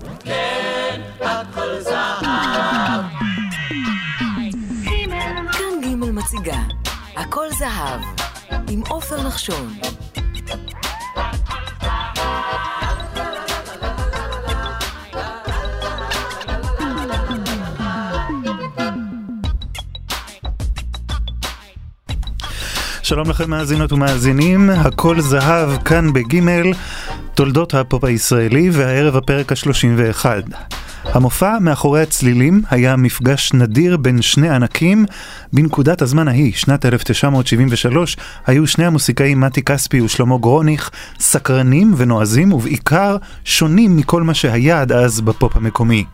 כן, הכל זהב. כאן ג' מציגה הכל זהב עם עופר נחשון שלום לכם מאזינות ומאזינים, הכל זהב כאן בגימל, תולדות הפופ הישראלי והערב הפרק ה-31. המופע מאחורי הצלילים היה מפגש נדיר בין שני ענקים. בנקודת הזמן ההיא, שנת 1973, היו שני המוסיקאים מתי כספי ושלמה גרוניך סקרנים ונועזים ובעיקר שונים מכל מה שהיה עד אז בפופ המקומי.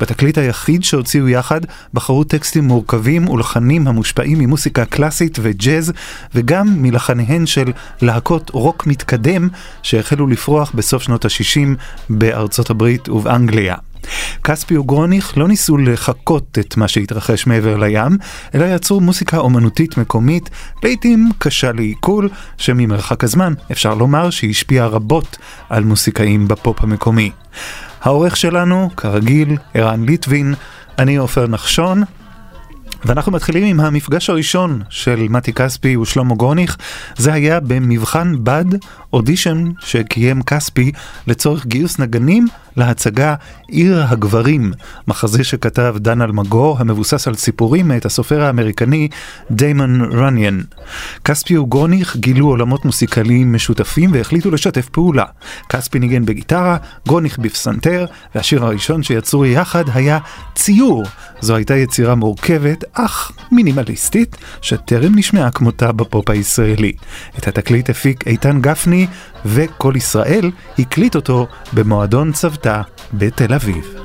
בתקליט היחיד שהוציאו יחד בחרו טקסטים מורכבים ולחנים המושפעים ממוסיקה קלאסית וג'אז וגם מלחניהן של להקות רוק מתקדם שהחלו לפרוח בסוף שנות ה-60 בארצות הברית ובאנגליה. כספי וגרוניך לא ניסו לחקות את מה שהתרחש מעבר לים, אלא יצרו מוסיקה אומנותית מקומית, לעיתים קשה לעיכול, שממרחק הזמן אפשר לומר שהיא השפיעה רבות על מוסיקאים בפופ המקומי. העורך שלנו, כרגיל, ערן ליטבין, אני עופר נחשון, ואנחנו מתחילים עם המפגש הראשון של מתי כספי ושלמה גורניך. זה היה במבחן בד, אודישן שקיים כספי לצורך גיוס נגנים להצגה עיר הגברים, מחזה שכתב דן אלמגור, המבוסס על סיפורים מאת הסופר האמריקני דיימון רניאן. כספי וגורניך גילו עולמות מוסיקליים משותפים והחליטו לשתף פעולה. כספי ניגן בגיטרה, גורניך בפסנתר, והשיר הראשון שיצרו יחד היה ציור. זו הייתה יצירה מורכבת, אך מינימליסטית, שטרם נשמעה כמותה בפופ הישראלי. את התקליט הפיק איתן גפני, וכל ישראל הקליט אותו במועדון צוותא בתל אביב.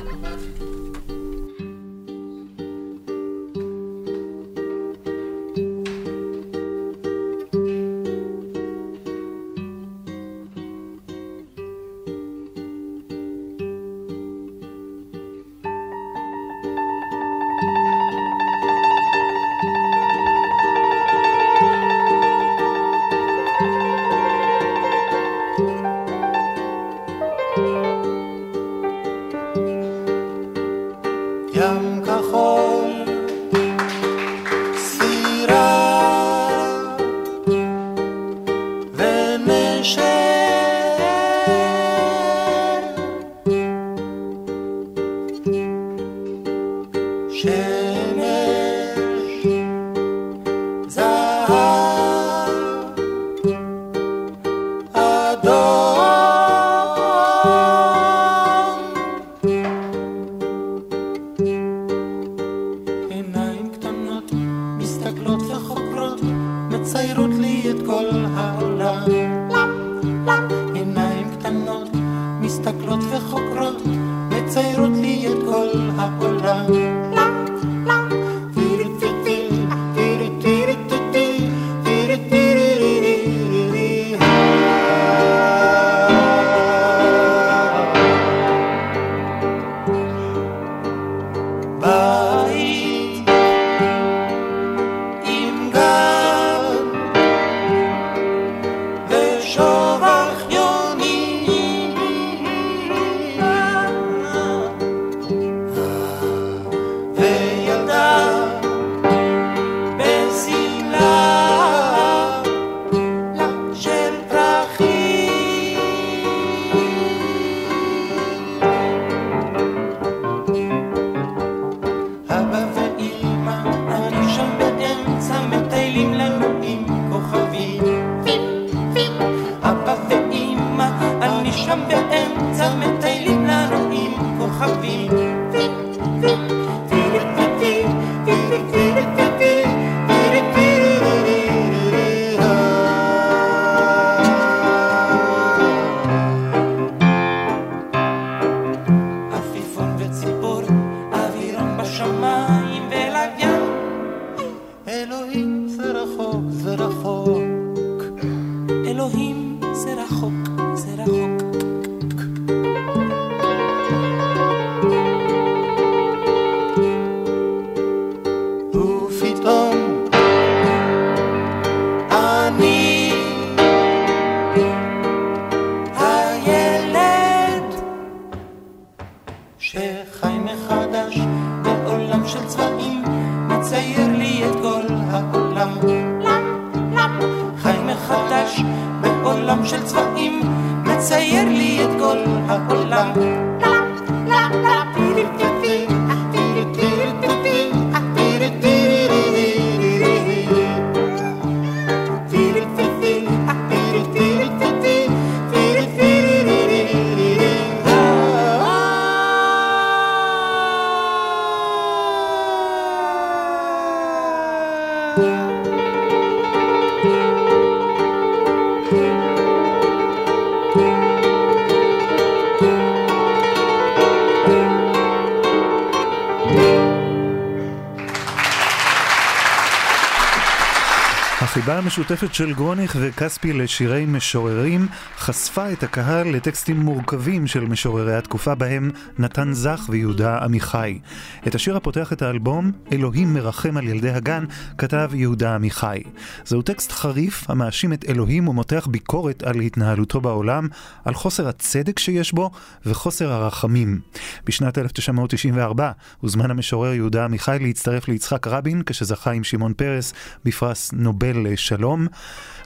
החיבה המשותפת של גרוניך וכספי לשירי משוררים חשפה את הקהל לטקסטים מורכבים של משוררי התקופה בהם נתן זך ויהודה עמיחי. את השיר הפותח את האלבום, אלוהים מרחם על ילדי הגן, כתב יהודה עמיחי. זהו טקסט חריף המאשים את אלוהים ומותח ביקורת על התנהלותו בעולם, על חוסר הצדק שיש בו וחוסר הרחמים. בשנת 1994 הוזמן המשורר יהודה עמיחי להצטרף ליצחק רבין כשזכה עם שמעון פרס בפרס נובל לשלום.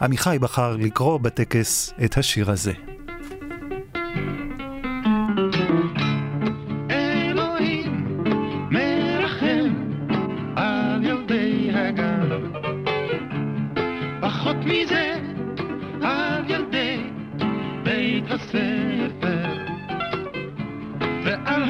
עמיחי בחר לקרוא בטקס את השיר הזה. הספר. ועל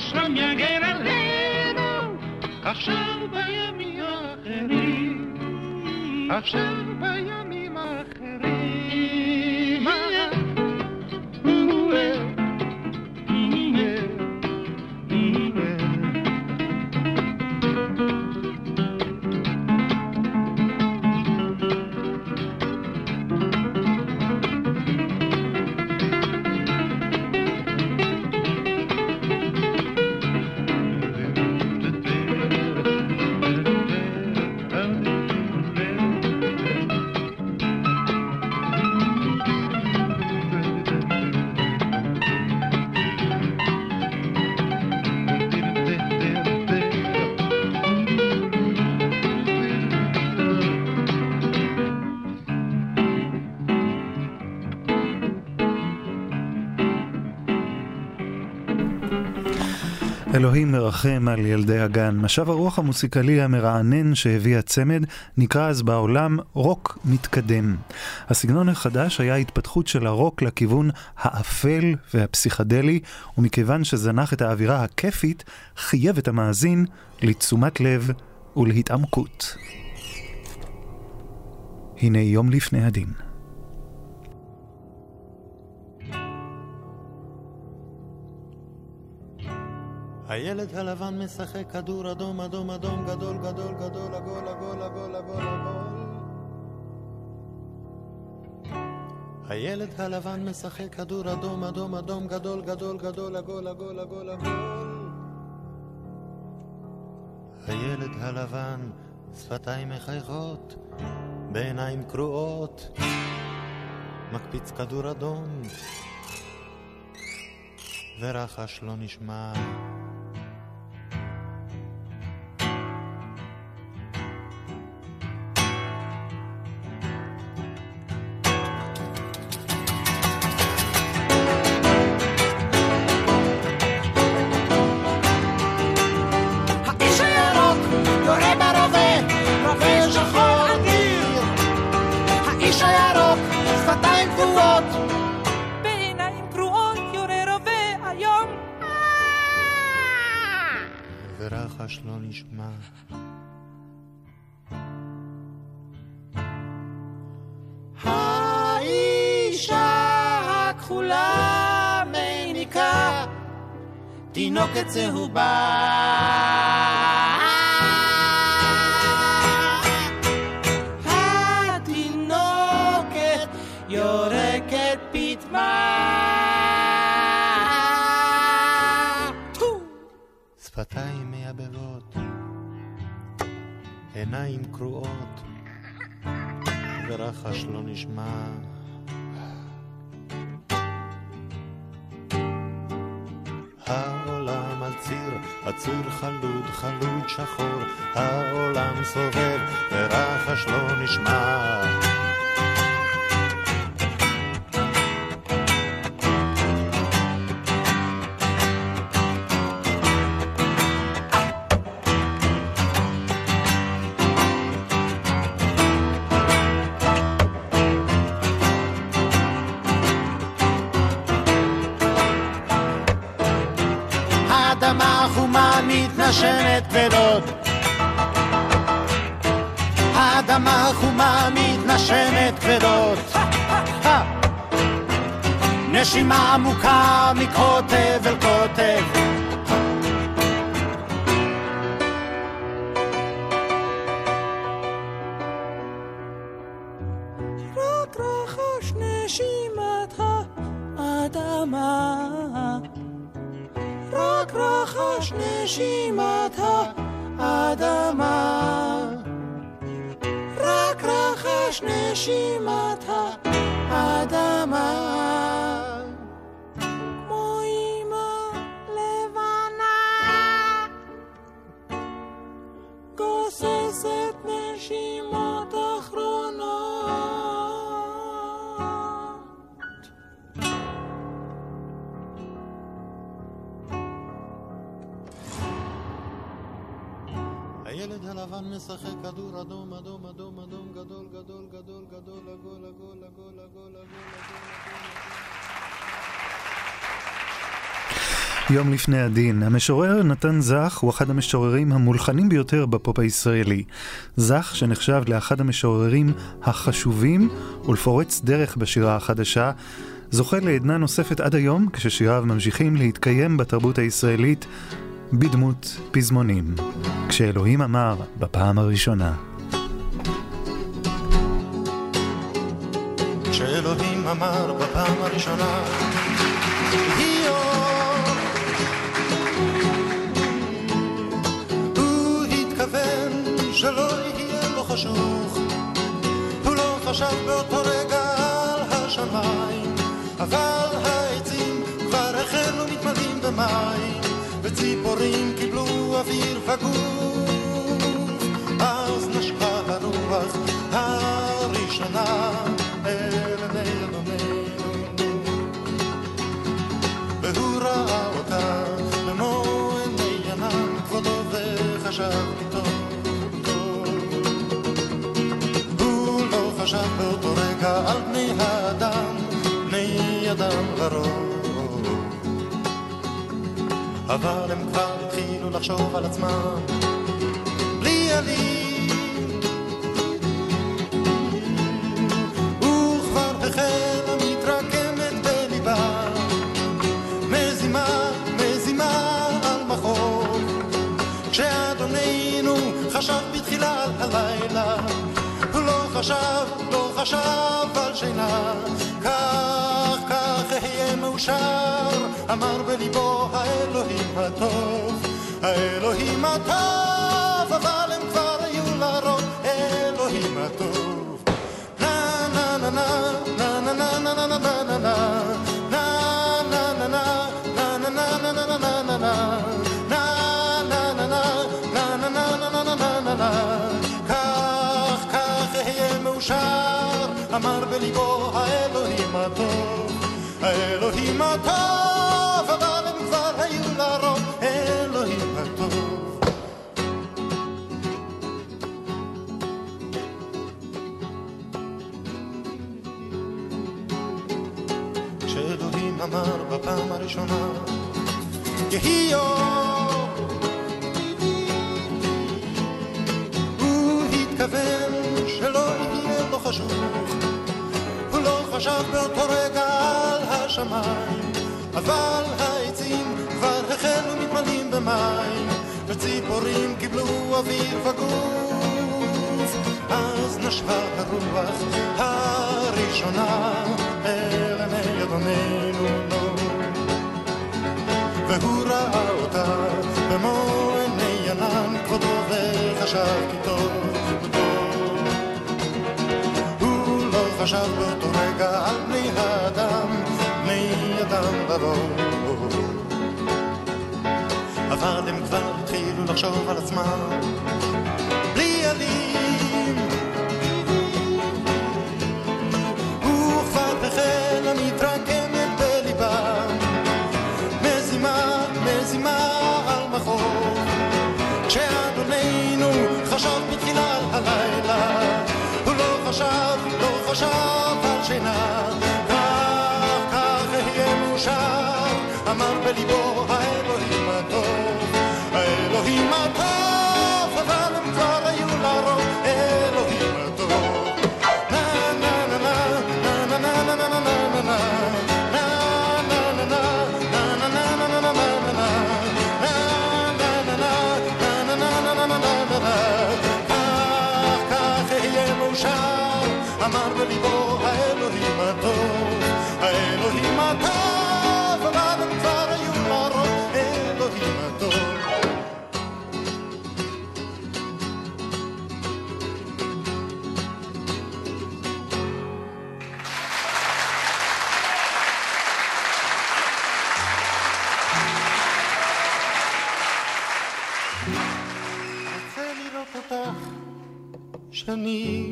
مسلم يا غير الغيره أخشى بيامي آخرين أخشى بيامي אלוהים מרחם על ילדי הגן. משב הרוח המוסיקלי המרענן שהביא הצמד נקרא אז בעולם רוק מתקדם. הסגנון החדש היה התפתחות של הרוק לכיוון האפל והפסיכדלי, ומכיוון שזנח את האווירה הכיפית, חייב את המאזין לתשומת לב ולהתעמקות. הנה יום לפני הדין. הילד הלבן משחק כדור אדום אדום אדום גדול גדול גדול עגול עגול עגול עגול עגול. הילד הלבן משחק כדור אדום אדום אדום גדול גדול גדול עגול עגול עגול עגול. הילד הלבן שפתיים מחייכות בעיניים קרועות. מקפיץ כדור אדום. ורחש לא נשמע העולם סובב, ורחש לא נשמע. mamuka יום לפני הדין, המשורר נתן זך הוא אחד המשוררים המולחנים ביותר בפופ הישראלי. זך, שנחשב לאחד המשוררים החשובים ולפורץ דרך בשירה החדשה, זוכה לעדנה נוספת עד היום, כששיריו ממשיכים להתקיים בתרבות הישראלית בדמות פזמונים. כשאלוהים אמר בפעם הראשונה. כשאלוהים אמר בפעם הראשונה חשב באותו רגע על השמיים אבל העצים כבר החלו מתמלאים במים וציפורים קיבלו אוויר וגוף אז נשבה הרוח הראשונה אל עיני אלוהינו והוא ראה אותה במו עיני ענן כבודו וחשב לרוב אבל הם כבר התחילו לחשוב על עצמם. בלי עלים וכבר החלה מתרקמת בליבה. מזימה, מזימה על מחור כשאדוננו חשב בתחילה על הלילה הוא לא חשב, לא חשב על שינה. כך, כך אהיה מאושר, אמר בליבו האלוהים הטוב, האלוהים הטוב, אבל הם כבר היו לרוב, אלוהים הטוב. נה נה נה נה נה נה נה נה נה נה נה מאושר, אמר בליבו האלוהים הטוב, האלוהים הטוב, אבל הם כבר היו לרוב, אלוהים הטוב. כשאלוהים אמר בפעם הראשונה, יהי אור, הוא התכוון שלא יהיה לו לא חשב באותו רגע על השמיים, אבל העצים כבר החלו מתמלאים במים, וציפורים קיבלו אוויר וגוף, אז נשבה הרוח הראשונה אל עיני אדוננו לו. והוא ראה אותה במו עיני ענן כבודו וחשב כי טוב. חשב באותו רגע על בני האדם, בני אדם ברוב. אבל הם כבר התחילו לחשוב על עצמם חשב על שינה. כך, כך אהיה מאושר, אמר בליבו Anthony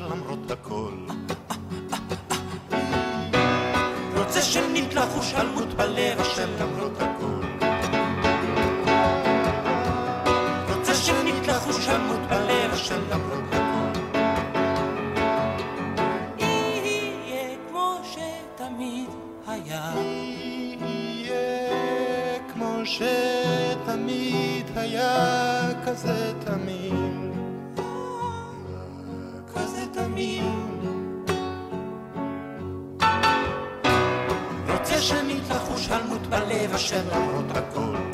למרות הכל. רוצה שנית לחוש עלות בלב אשר למרות הכל. רוצה שנית לחוש עלות בלב אשר למרות הכל. שתמיד היה כזה תמים רוצה שנית לחוש הלמות בלב אשר למרות הכל.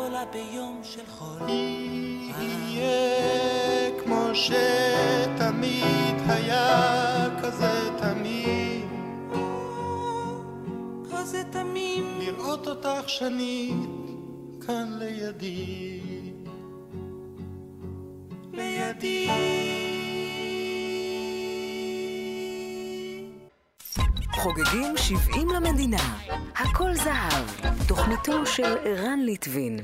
עולה ביום של חול. יהיה כמו שתמיד היה, כזה תמים. כזה תמים. לראות אותך שנית כאן לידי. לידי. חוגגים 70 למדינה. הכל זהב, תוכניתו של ערן ליטבין.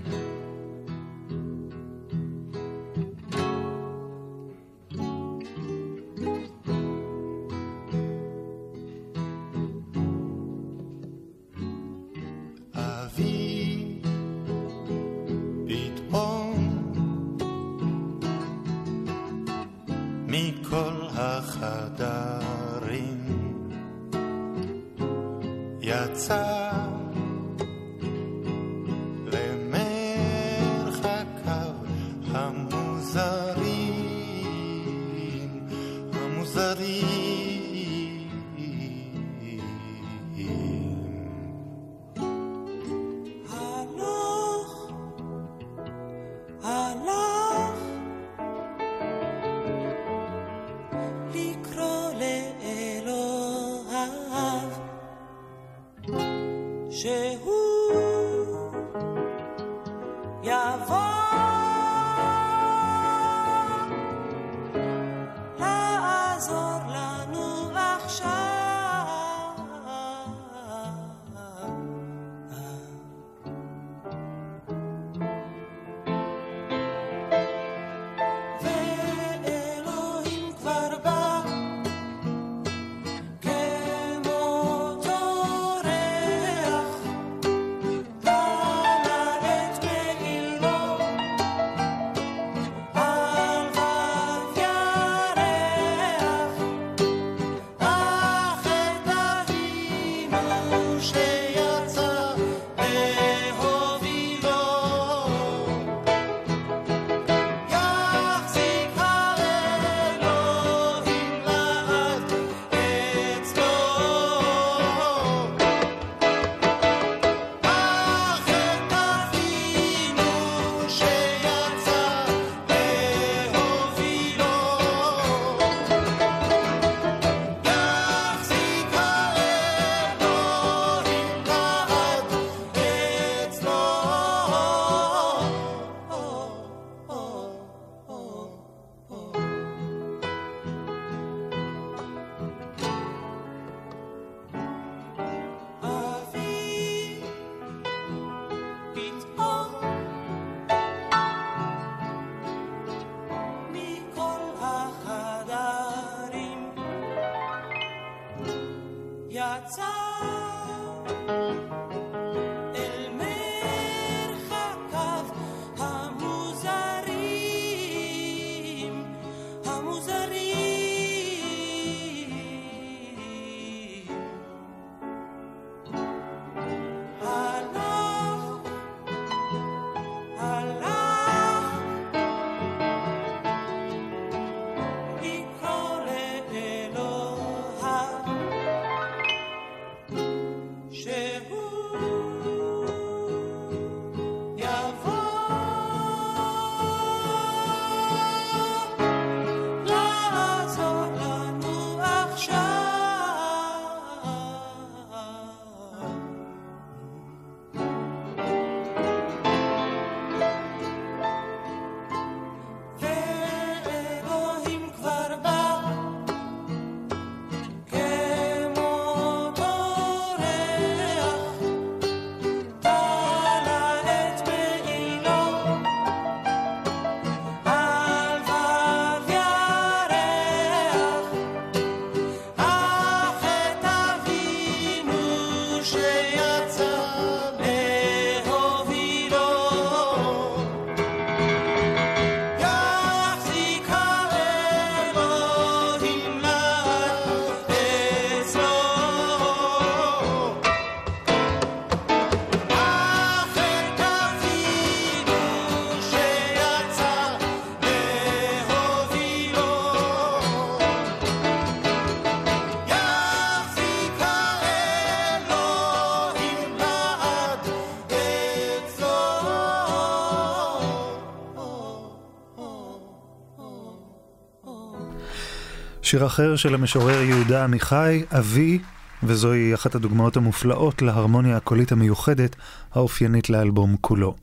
שיר אחר של המשורר יהודה עמיחי, אבי, וזוהי אחת הדוגמאות המופלאות להרמוניה הקולית המיוחדת האופיינית לאלבום כולו.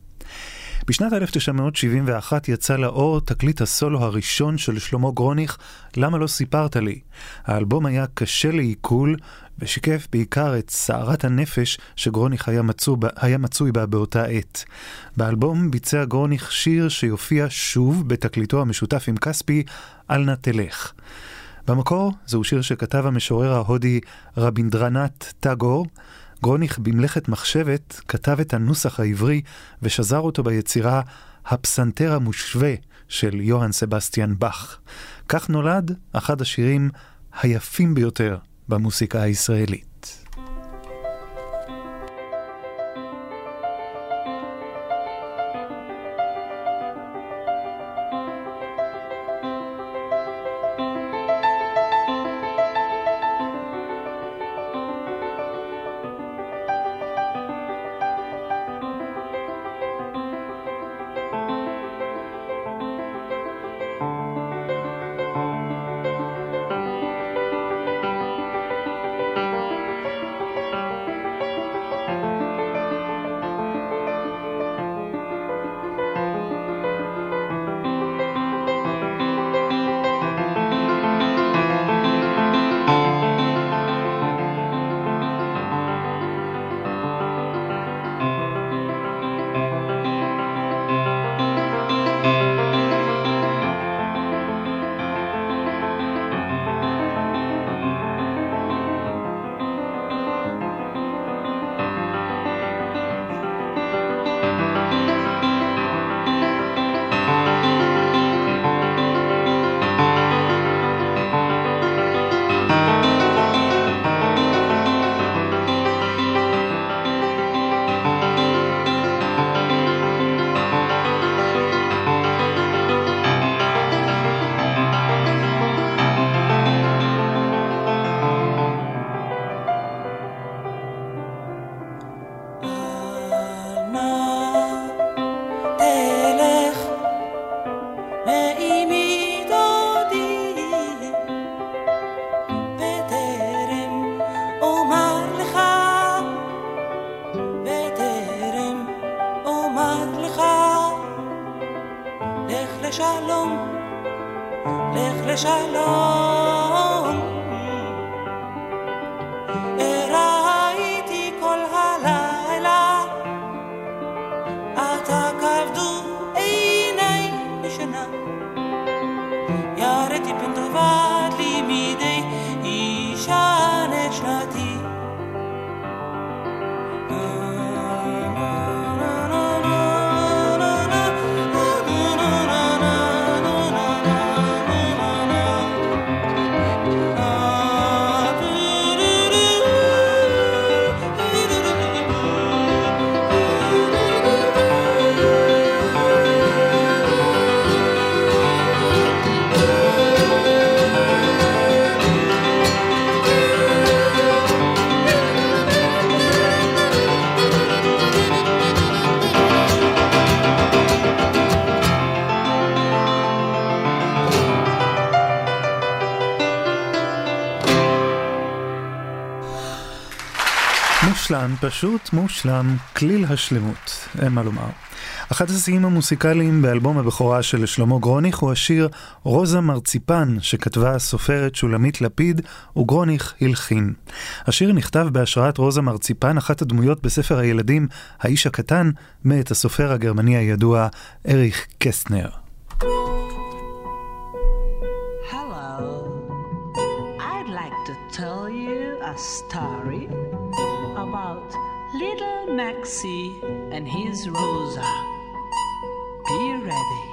בשנת 1971 יצא לאור תקליט הסולו הראשון של שלמה גרוניך, למה לא סיפרת לי? האלבום היה קשה לעיכול, ושיקף בעיקר את סערת הנפש שגרוניך היה, מצוא, היה מצוי בה באותה עת. באלבום ביצע גרוניך שיר שיופיע שוב בתקליטו המשותף עם כספי, אל נא תלך. במקור זהו שיר שכתב המשורר ההודי רבינדרנט טאגור. גרוניך במלאכת מחשבת כתב את הנוסח העברי ושזר אותו ביצירה "הפסנתר המושווה" של יוהאן סבסטיאן באך. כך נולד אחד השירים היפים ביותר במוסיקה הישראלית. מושלם, פשוט מושלם, כליל השלמות, אין מה לומר. אחד השיאים המוסיקליים באלבום הבכורה של שלמה גרוניך הוא השיר רוזה מרציפן, שכתבה הסופרת שולמית לפיד, וגרוניך הלחין. השיר נכתב בהשראת רוזה מרציפן, אחת הדמויות בספר הילדים "האיש הקטן", מאת הסופר הגרמני הידוע אריך קסטנר. story little Maxi and his Rosa. Be ready.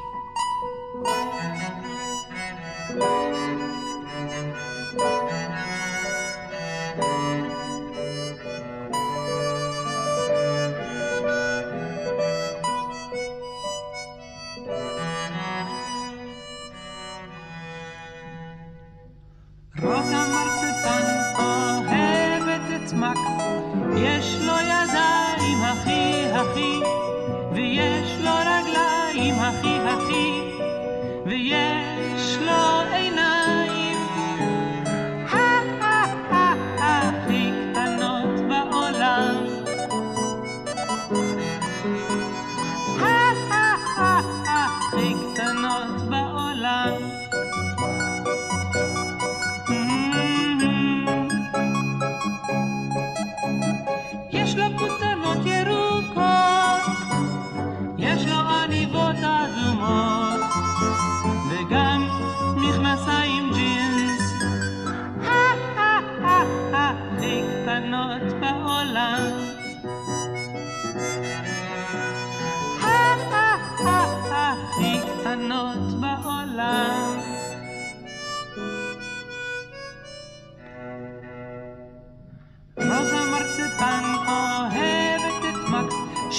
Rosa Marzipan, oh, hebet et smak, jeśli you.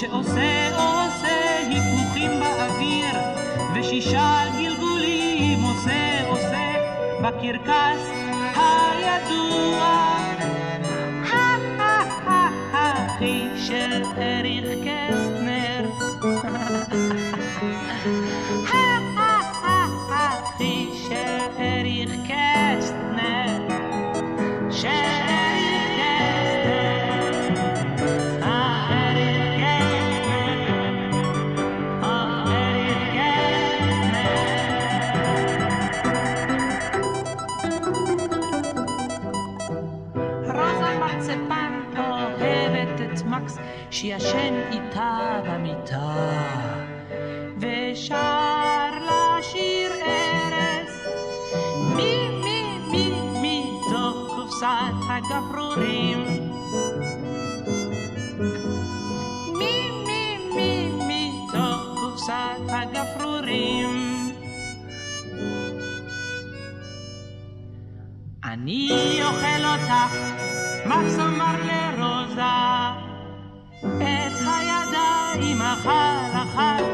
שעושה עושה היפוכים באוויר ושישה גלגולים עושה עושה בקרקס שישן איתה במיטה. ושר לה שיר ארץ מי מי מי מתוך קופסת הגפרורים. מי מי מי מתוך קופסת הגפרורים. אני אוכל אותך, לרוזה, את הידיים אכל אכל,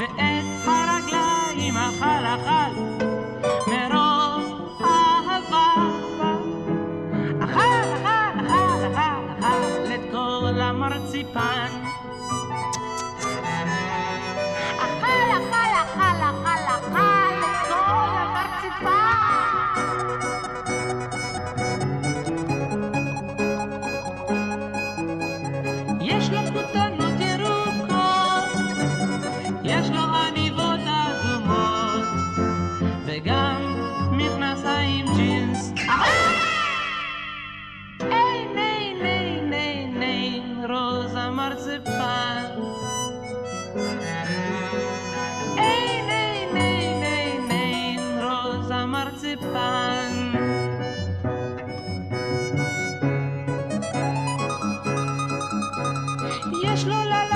ואת הרגליים אכל אכל, מרוב אהבה. אכל, אכל, אכל, אכל, אכל את כל המרציפן. אכל, אכל, אכל, אכל, אכל את כל המרציפן. יש לו לה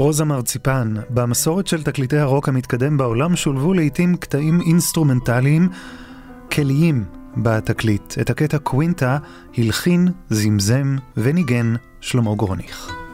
רוזה מרציפן, במסורת של תקליטי הרוק המתקדם בעולם שולבו לעיתים קטעים אינסטרומנטליים כליים בתקליט. את הקטע קווינטה הלחין, זמזם וניגן שלמה גרוניך.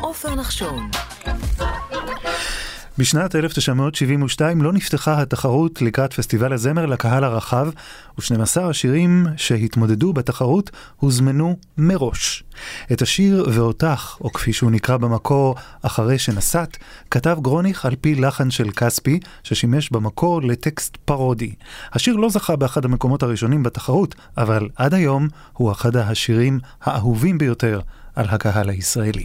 עופר נחשון. בשנת 1972 לא נפתחה התחרות לקראת פסטיבל הזמר לקהל הרחב, ו-12 השירים שהתמודדו בתחרות הוזמנו מראש. את השיר "ואותך", או כפי שהוא נקרא במקור "אחרי שנסעת", כתב גרוניך על פי לחן של כספי, ששימש במקור לטקסט פרודי. השיר לא זכה באחד המקומות הראשונים בתחרות, אבל עד היום הוא אחד השירים האהובים ביותר על הקהל הישראלי.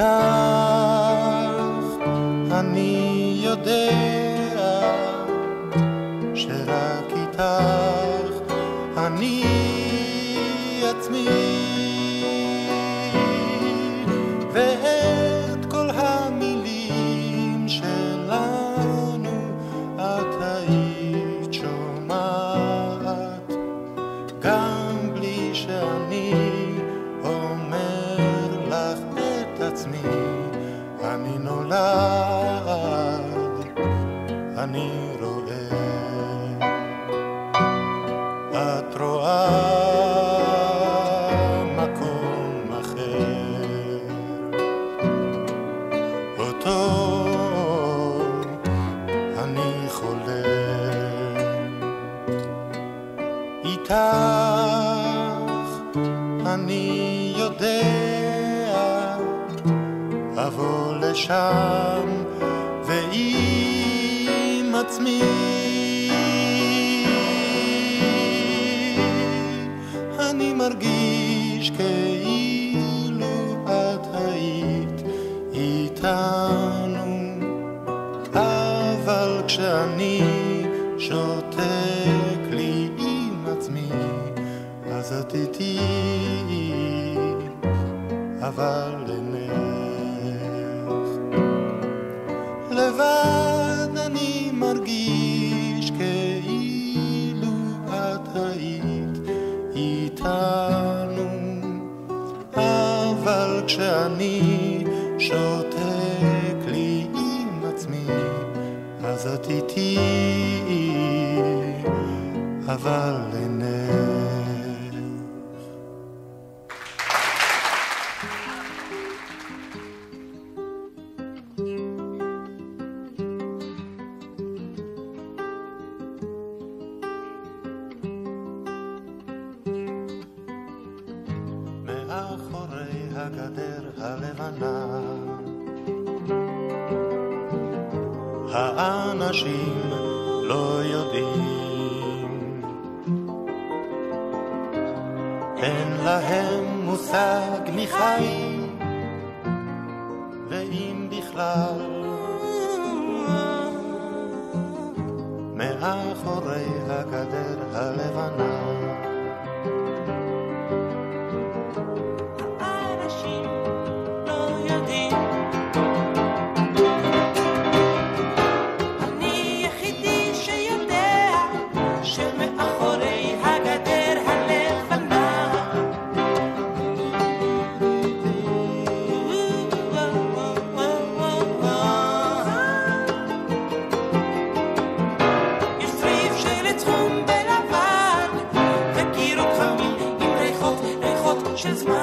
איתך אני יודע כאילו את היית איתנו. אבל כשאני שותק לי עם עצמי אז את איתי. אבל אינך לבד אבל כשאני שותק לי עם עצמי אז את איתי. אבל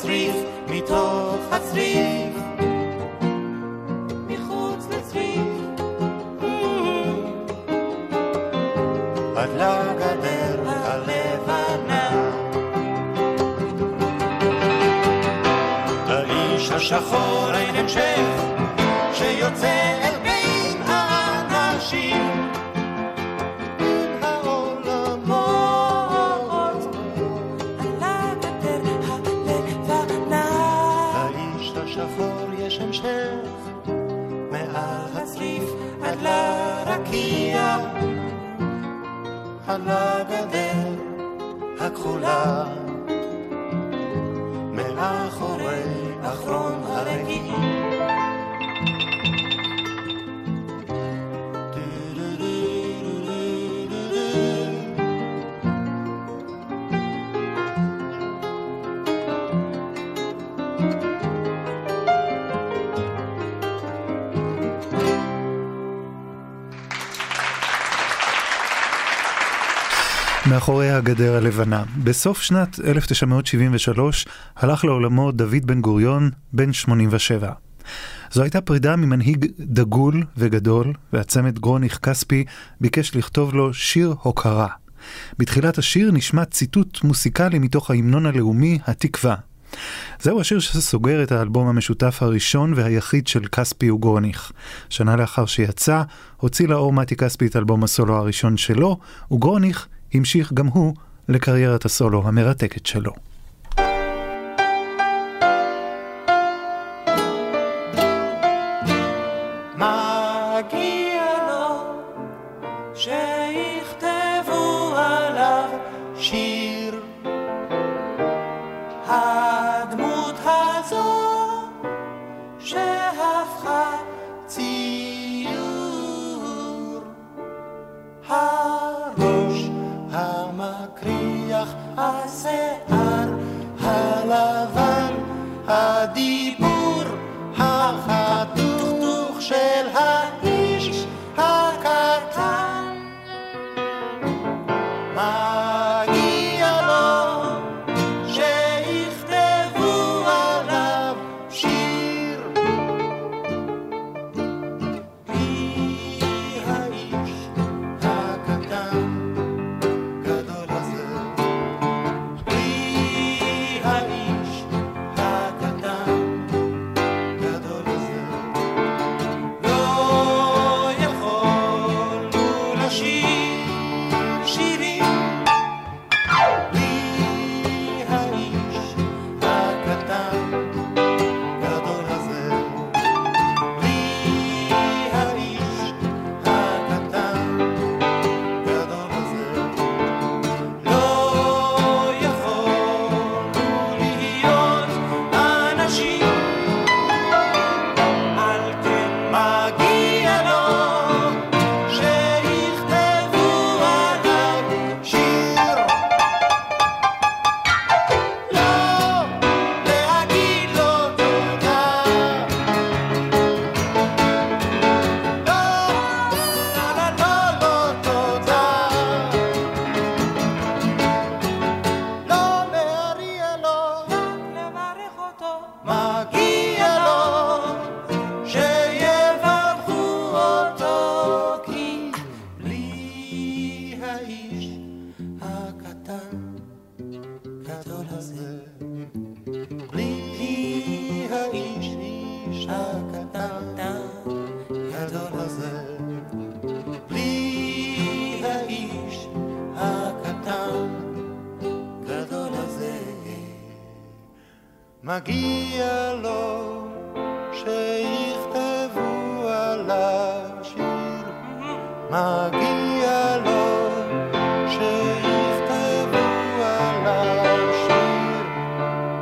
הצריף, מתוך הצריף, מחוץ לצריף, עד לגדר הלבנה. לאיש השחור אין המשך, שיוצא אל בין האנשים. לרקיע, על הגדר הכחולה, מאחורי אחרון הרקיעים. מאחורי הגדר הלבנה. בסוף שנת 1973 הלך לעולמו דוד בן גוריון, בן 87. זו הייתה פרידה ממנהיג דגול וגדול, והצמד גרוניך כספי ביקש לכתוב לו שיר הוקרה. בתחילת השיר נשמע ציטוט מוסיקלי מתוך ההמנון הלאומי, התקווה. זהו השיר שסוגר את האלבום המשותף הראשון והיחיד של כספי וגרוניך. שנה לאחר שיצא, הוציא לאור מתי כספי את אלבום הסולו הראשון שלו, וגרוניך המשיך גם הוא לקריירת הסולו המרתקת שלו.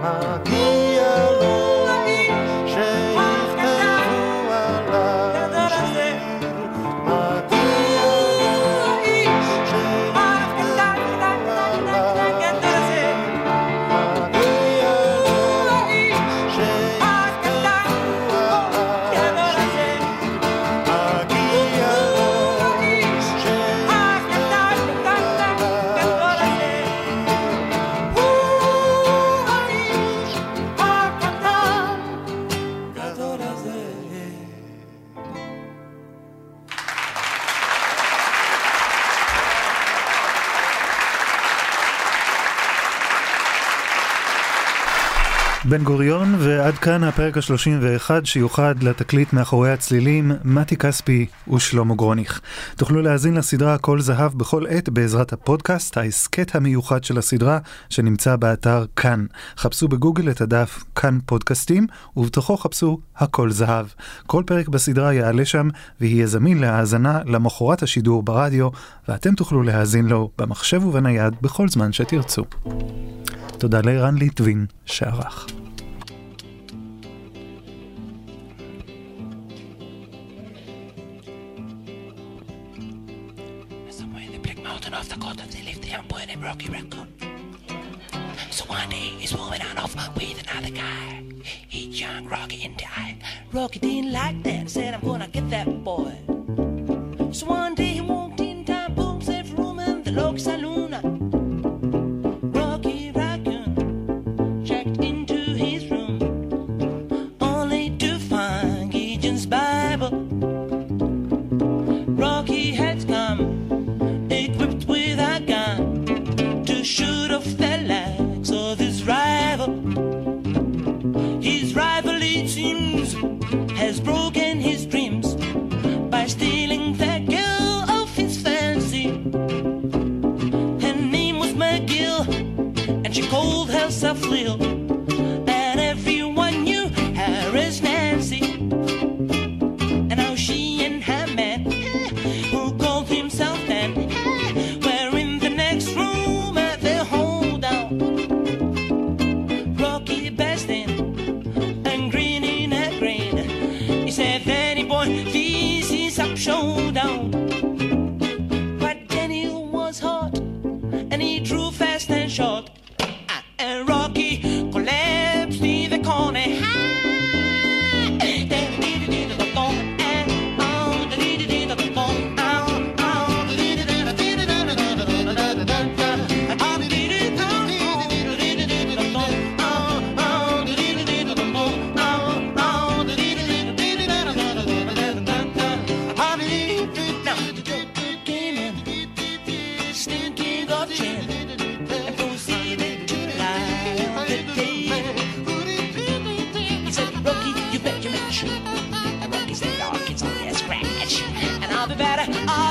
again. הפרק ה-31 שיוחד לתקליט מאחורי הצלילים, מתי כספי ושלמה גרוניך. תוכלו להאזין לסדרה הכל זהב בכל עת בעזרת הפודקאסט, ההסכת המיוחד של הסדרה, שנמצא באתר כאן. חפשו בגוגל את הדף כאן פודקאסטים, ובתוכו חפשו הכל זהב. כל פרק בסדרה יעלה שם, ויהיה זמין להאזנה למחרת השידור ברדיו, ואתם תוכלו להאזין לו במחשב ובנייד בכל זמן שתרצו. תודה לערן ליטבין שערך. Rocky Raccoon. So one day he's moving on off with another guy. He young Rocky in the eye. Rocky didn't like that, said I'm gonna get that boy. So one day he walked in town, boom, safe room in the Loki Saloon. love better.